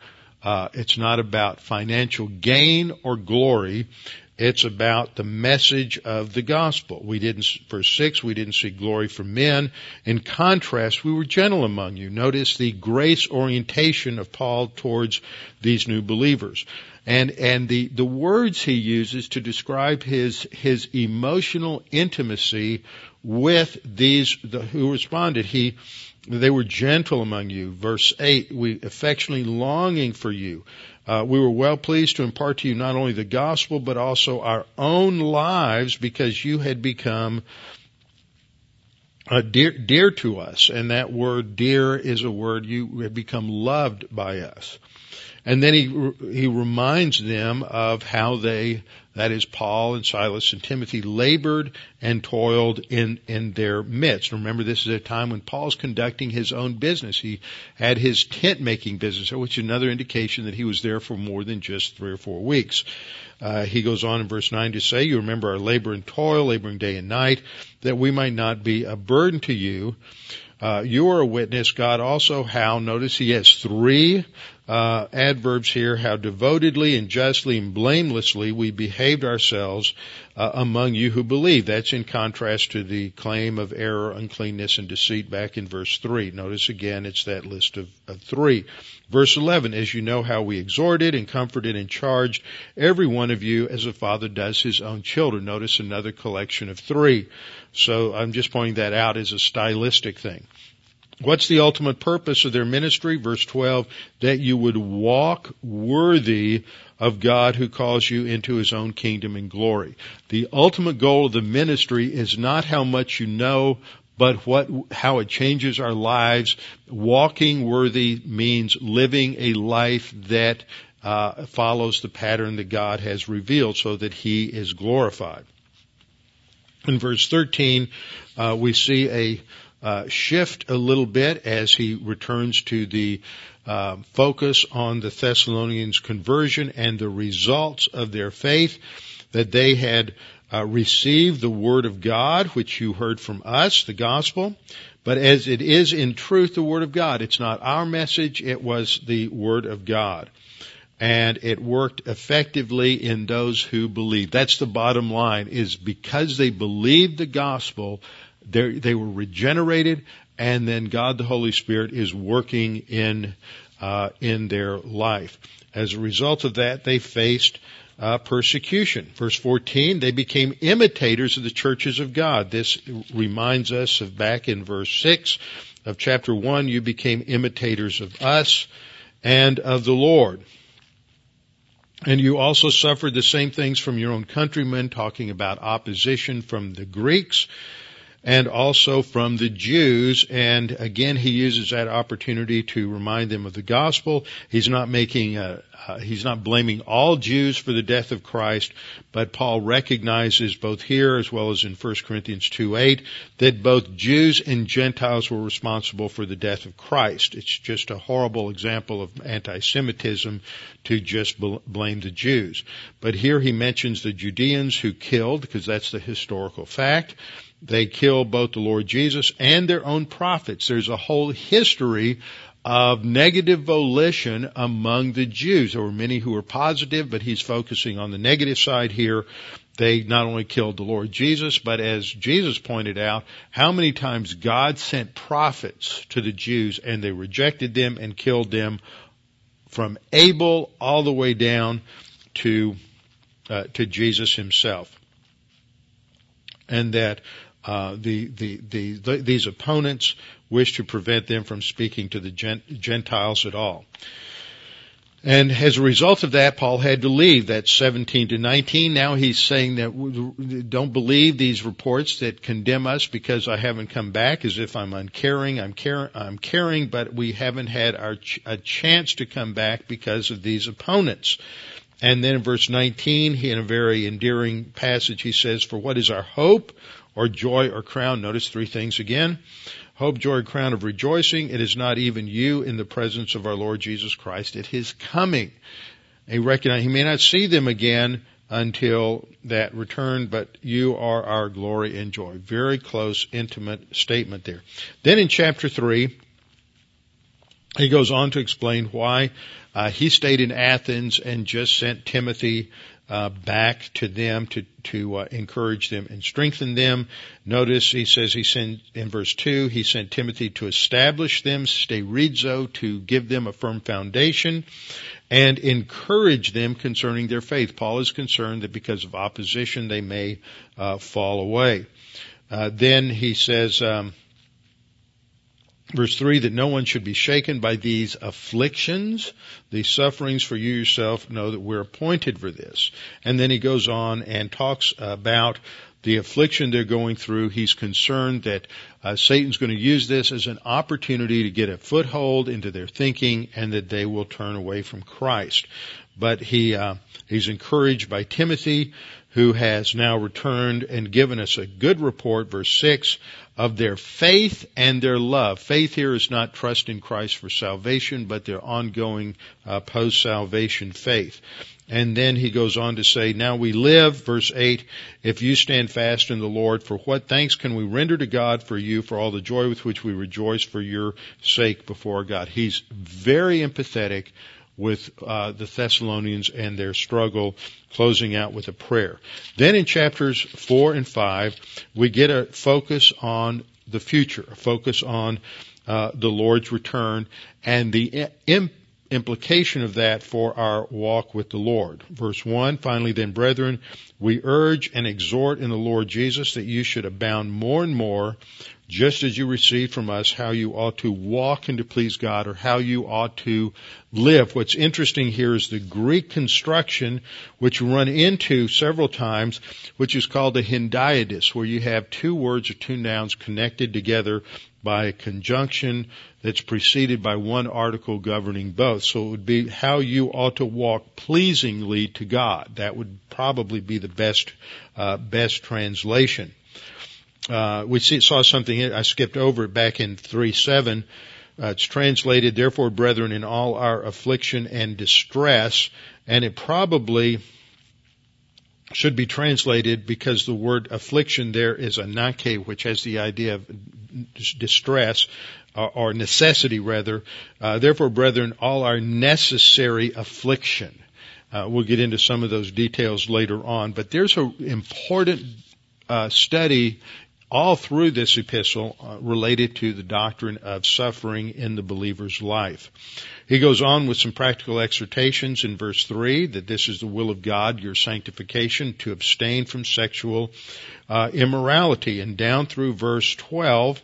uh, it's not about financial gain or glory. It's about the message of the gospel. We didn't, verse 6, we didn't seek glory from men. In contrast, we were gentle among you. Notice the grace orientation of Paul towards these new believers. And, and the, the words he uses to describe his, his emotional intimacy with these the, who responded. He, they were gentle among you. Verse 8, we affectionately longing for you. Uh, we were well pleased to impart to you not only the gospel, but also our own lives because you had become uh, dear, dear to us. And that word dear is a word you have become loved by us. And then he, he reminds them of how they, that is Paul and Silas and Timothy labored and toiled in, in their midst. Remember this is a time when Paul's conducting his own business. He had his tent making business, which is another indication that he was there for more than just three or four weeks. Uh, he goes on in verse 9 to say, you remember our labor and toil, laboring day and night, that we might not be a burden to you. Uh, you are a witness, God also how, notice he has three uh, adverbs here, how devotedly and justly and blamelessly we behaved ourselves uh, among you who believe. That's in contrast to the claim of error, uncleanness, and deceit back in verse 3. Notice again, it's that list of, of three. Verse 11, as you know how we exhorted and comforted and charged every one of you as a father does his own children. Notice another collection of three. So I'm just pointing that out as a stylistic thing. What's the ultimate purpose of their ministry? Verse 12, that you would walk worthy of God who calls you into his own kingdom and glory. The ultimate goal of the ministry is not how much you know, but what, how it changes our lives. Walking worthy means living a life that uh, follows the pattern that God has revealed so that he is glorified. In verse 13, uh, we see a uh, shift a little bit as he returns to the uh, focus on the Thessalonians' conversion and the results of their faith that they had uh, received the word of God, which you heard from us, the gospel. But as it is in truth the word of God, it's not our message, it was the word of God. And it worked effectively in those who believed. That's the bottom line, is because they believed the gospel, they were regenerated, and then God the Holy Spirit is working in, uh, in their life. As a result of that, they faced uh, persecution. Verse 14, they became imitators of the churches of God. This reminds us of back in verse 6 of chapter 1, you became imitators of us and of the Lord. And you also suffered the same things from your own countrymen, talking about opposition from the Greeks and also from the Jews. And again, he uses that opportunity to remind them of the gospel. He's not making a, uh, he's not blaming all Jews for the death of Christ, but Paul recognizes both here as well as in 1 Corinthians 2:8 that both Jews and Gentiles were responsible for the death of Christ. It's just a horrible example of anti-Semitism to just blame the Jews. But here he mentions the Judeans who killed, because that's the historical fact. They killed both the Lord Jesus and their own prophets. There's a whole history of negative volition among the Jews. There were many who were positive, but he's focusing on the negative side here. They not only killed the Lord Jesus, but as Jesus pointed out, how many times God sent prophets to the Jews and they rejected them and killed them from Abel all the way down to uh, to Jesus himself. And that uh, the, the, the, these opponents wish to prevent them from speaking to the Gentiles at all. And as a result of that, Paul had to leave. That's 17 to 19. Now he's saying that don't believe these reports that condemn us because I haven't come back as if I'm uncaring. I'm, care, I'm caring, but we haven't had our ch- a chance to come back because of these opponents. And then in verse 19, he, in a very endearing passage, he says, For what is our hope or joy or crown. Notice three things again. Hope, joy, crown of rejoicing. It is not even you in the presence of our Lord Jesus Christ at His coming. He recognize he may not see them again until that return, but you are our glory and joy. Very close, intimate statement there. Then in chapter three, he goes on to explain why uh, he stayed in Athens and just sent Timothy uh, back to them to to uh, encourage them and strengthen them. Notice he says he sent in verse two he sent Timothy to establish them, sterizo, to give them a firm foundation, and encourage them concerning their faith. Paul is concerned that because of opposition they may uh, fall away. Uh, then he says. Um, Verse 3 that no one should be shaken by these afflictions, these sufferings, for you yourself know that we're appointed for this. And then he goes on and talks about the affliction they're going through. He's concerned that uh, Satan's going to use this as an opportunity to get a foothold into their thinking and that they will turn away from Christ. But he uh, he's encouraged by Timothy, who has now returned and given us a good report, verse six, of their faith and their love. Faith here is not trust in Christ for salvation, but their ongoing uh, post-salvation faith. And then he goes on to say, now we live, verse 8, if you stand fast in the Lord, for what thanks can we render to God for you, for all the joy with which we rejoice for your sake before God. He's very empathetic with uh, the Thessalonians and their struggle, closing out with a prayer. Then in chapters four and five, we get a focus on the future, a focus on uh, the Lord's return and the Im- implication of that for our walk with the Lord. Verse 1, finally then brethren, we urge and exhort in the Lord Jesus that you should abound more and more just as you received from us how you ought to walk and to please God or how you ought to live. What's interesting here is the Greek construction, which we run into several times, which is called a hendiadys, where you have two words or two nouns connected together by a conjunction that's preceded by one article governing both. So it would be how you ought to walk pleasingly to God. That would probably be the best, uh, best translation. Uh, we see, saw something, I skipped over back in 3-7. Uh, it's translated, therefore, brethren, in all our affliction and distress, and it probably should be translated because the word affliction there is anake, which has the idea of distress uh, or necessity rather. Uh, therefore, brethren, all our necessary affliction. Uh, we'll get into some of those details later on, but there's an important uh, study all through this epistle uh, related to the doctrine of suffering in the believer's life. He goes on with some practical exhortations in verse 3 that this is the will of God, your sanctification, to abstain from sexual uh, immorality. And down through verse 12,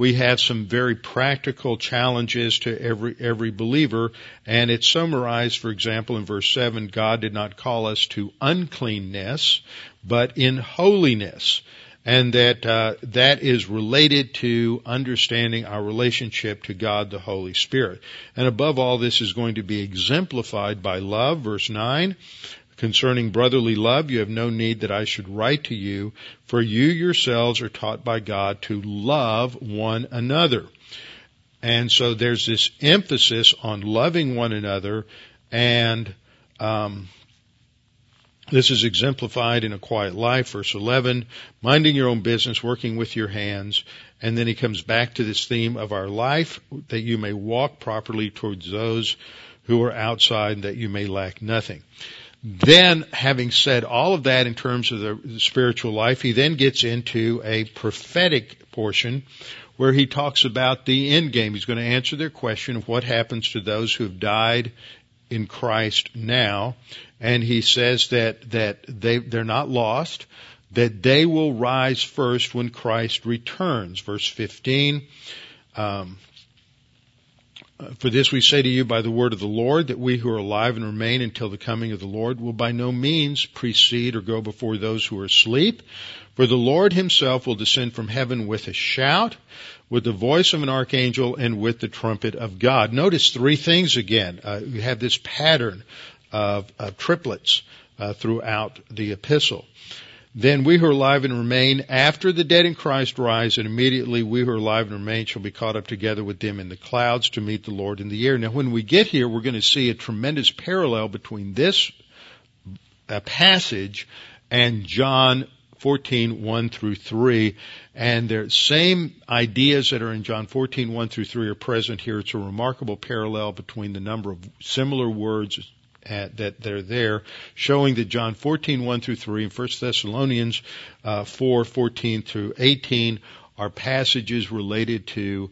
we have some very practical challenges to every every believer and it's summarized for example in verse 7 God did not call us to uncleanness but in holiness and that uh, that is related to understanding our relationship to God the Holy Spirit. And above all, this is going to be exemplified by love, verse 9. Concerning brotherly love, you have no need that I should write to you, for you yourselves are taught by God to love one another. And so there's this emphasis on loving one another and um, this is exemplified in a quiet life, verse 11, minding your own business, working with your hands. And then he comes back to this theme of our life, that you may walk properly towards those who are outside, that you may lack nothing. Then, having said all of that in terms of the spiritual life, he then gets into a prophetic portion where he talks about the end game. He's going to answer their question of what happens to those who have died in Christ now, and he says that that they they're not lost, that they will rise first when Christ returns. Verse 15. Um, for this we say to you by the word of the Lord, that we who are alive and remain until the coming of the Lord will by no means precede or go before those who are asleep. For the Lord himself will descend from heaven with a shout, with the voice of an archangel, and with the trumpet of God. Notice three things again. Uh, you have this pattern of, of triplets uh, throughout the epistle. Then we who are alive and remain after the dead in Christ rise, and immediately we who are alive and remain shall be caught up together with them in the clouds to meet the Lord in the air. Now, when we get here, we're going to see a tremendous parallel between this uh, passage and John 14, 1 through 3. And the same ideas that are in John 14, 1 through 3 are present here. It's a remarkable parallel between the number of similar words at, that they're there, showing that John 14, 1 through 3 and 1 Thessalonians uh, 4, 14 through 18 are passages related to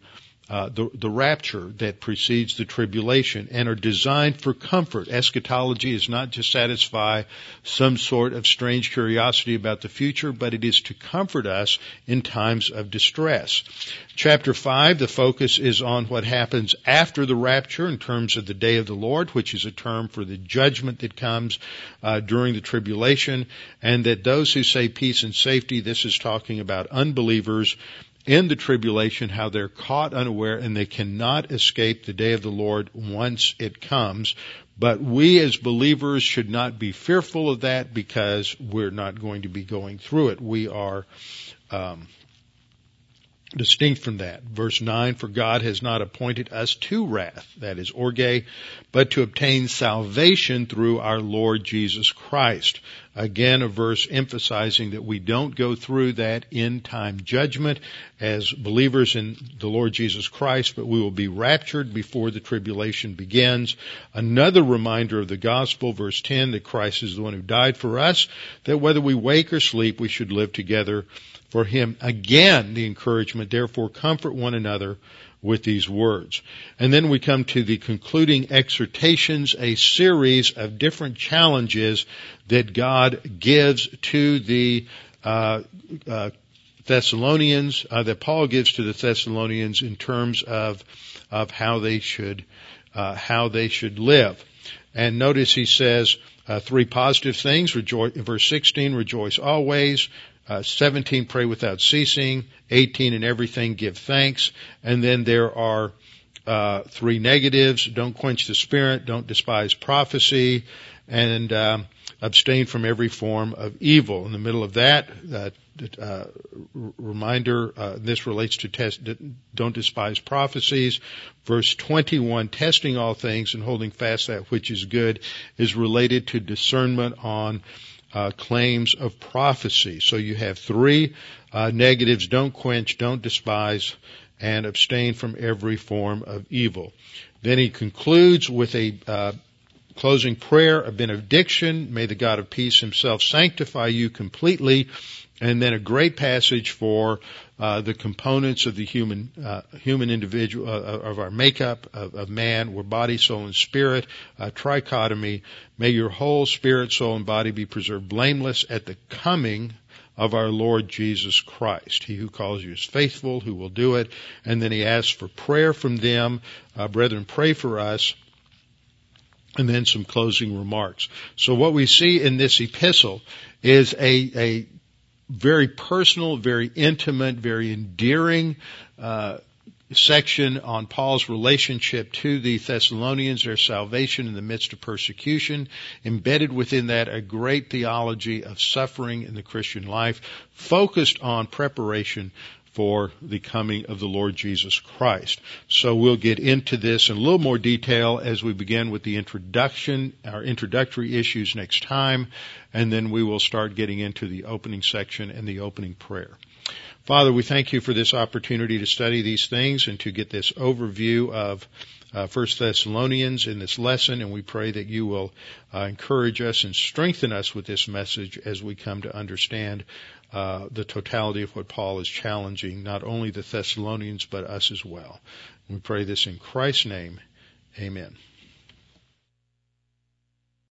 uh, the, the rapture that precedes the tribulation and are designed for comfort. Eschatology is not to satisfy some sort of strange curiosity about the future, but it is to comfort us in times of distress. Chapter 5, the focus is on what happens after the rapture in terms of the day of the Lord, which is a term for the judgment that comes uh, during the tribulation, and that those who say peace and safety, this is talking about unbelievers, in the tribulation, how they're caught unaware and they cannot escape the day of the Lord once it comes. But we as believers should not be fearful of that because we're not going to be going through it. We are um, distinct from that. Verse 9, for God has not appointed us to wrath, that is orge, but to obtain salvation through our Lord Jesus Christ. Again, a verse emphasizing that we don't go through that end time judgment as believers in the Lord Jesus Christ, but we will be raptured before the tribulation begins. Another reminder of the gospel, verse 10, that Christ is the one who died for us, that whether we wake or sleep, we should live together for him. Again, the encouragement, therefore comfort one another with these words. And then we come to the concluding exhortations, a series of different challenges that God gives to the uh, uh, Thessalonians, uh, that Paul gives to the Thessalonians in terms of, of how they should, uh, how they should live. And notice he says, uh, three positive things. Rejoice, verse 16, rejoice always. Uh, 17, pray without ceasing. 18, in everything give thanks. And then there are uh, three negatives. Don't quench the spirit. Don't despise prophecy. And um, abstain from every form of evil. In the middle of that, uh, uh, reminder, uh, this relates to test, don't despise prophecies. Verse 21, testing all things and holding fast that which is good is related to discernment on uh, claims of prophecy. So you have three uh, negatives: don't quench, don't despise, and abstain from every form of evil. Then he concludes with a uh, closing prayer, a benediction. May the God of peace himself sanctify you completely. And then a great passage for uh, the components of the human uh, human individual uh, of our makeup of, of, man. We're body, soul, and spirit. trichotomy. May your whole spirit, soul, and body be preserved blameless at the coming of our Lord Jesus Christ. He who calls you is faithful, who will do it. And then he asks for prayer from them. Uh, brethren, pray for us and then some closing remarks. So what we see in this epistle is a, a very personal, very intimate, very endearing uh, section on Paul's relationship to the Thessalonians, their salvation in the midst of persecution. Embedded within that, a great theology of suffering in the Christian life, focused on preparation for the coming of the Lord Jesus Christ. So we'll get into this in a little more detail as we begin with the introduction, our introductory issues next time, and then we will start getting into the opening section and the opening prayer. Father, we thank you for this opportunity to study these things and to get this overview of uh, First Thessalonians in this lesson, and we pray that you will uh, encourage us and strengthen us with this message as we come to understand uh, the totality of what Paul is challenging, not only the Thessalonians but us as well. We pray this in Christ's name. Amen.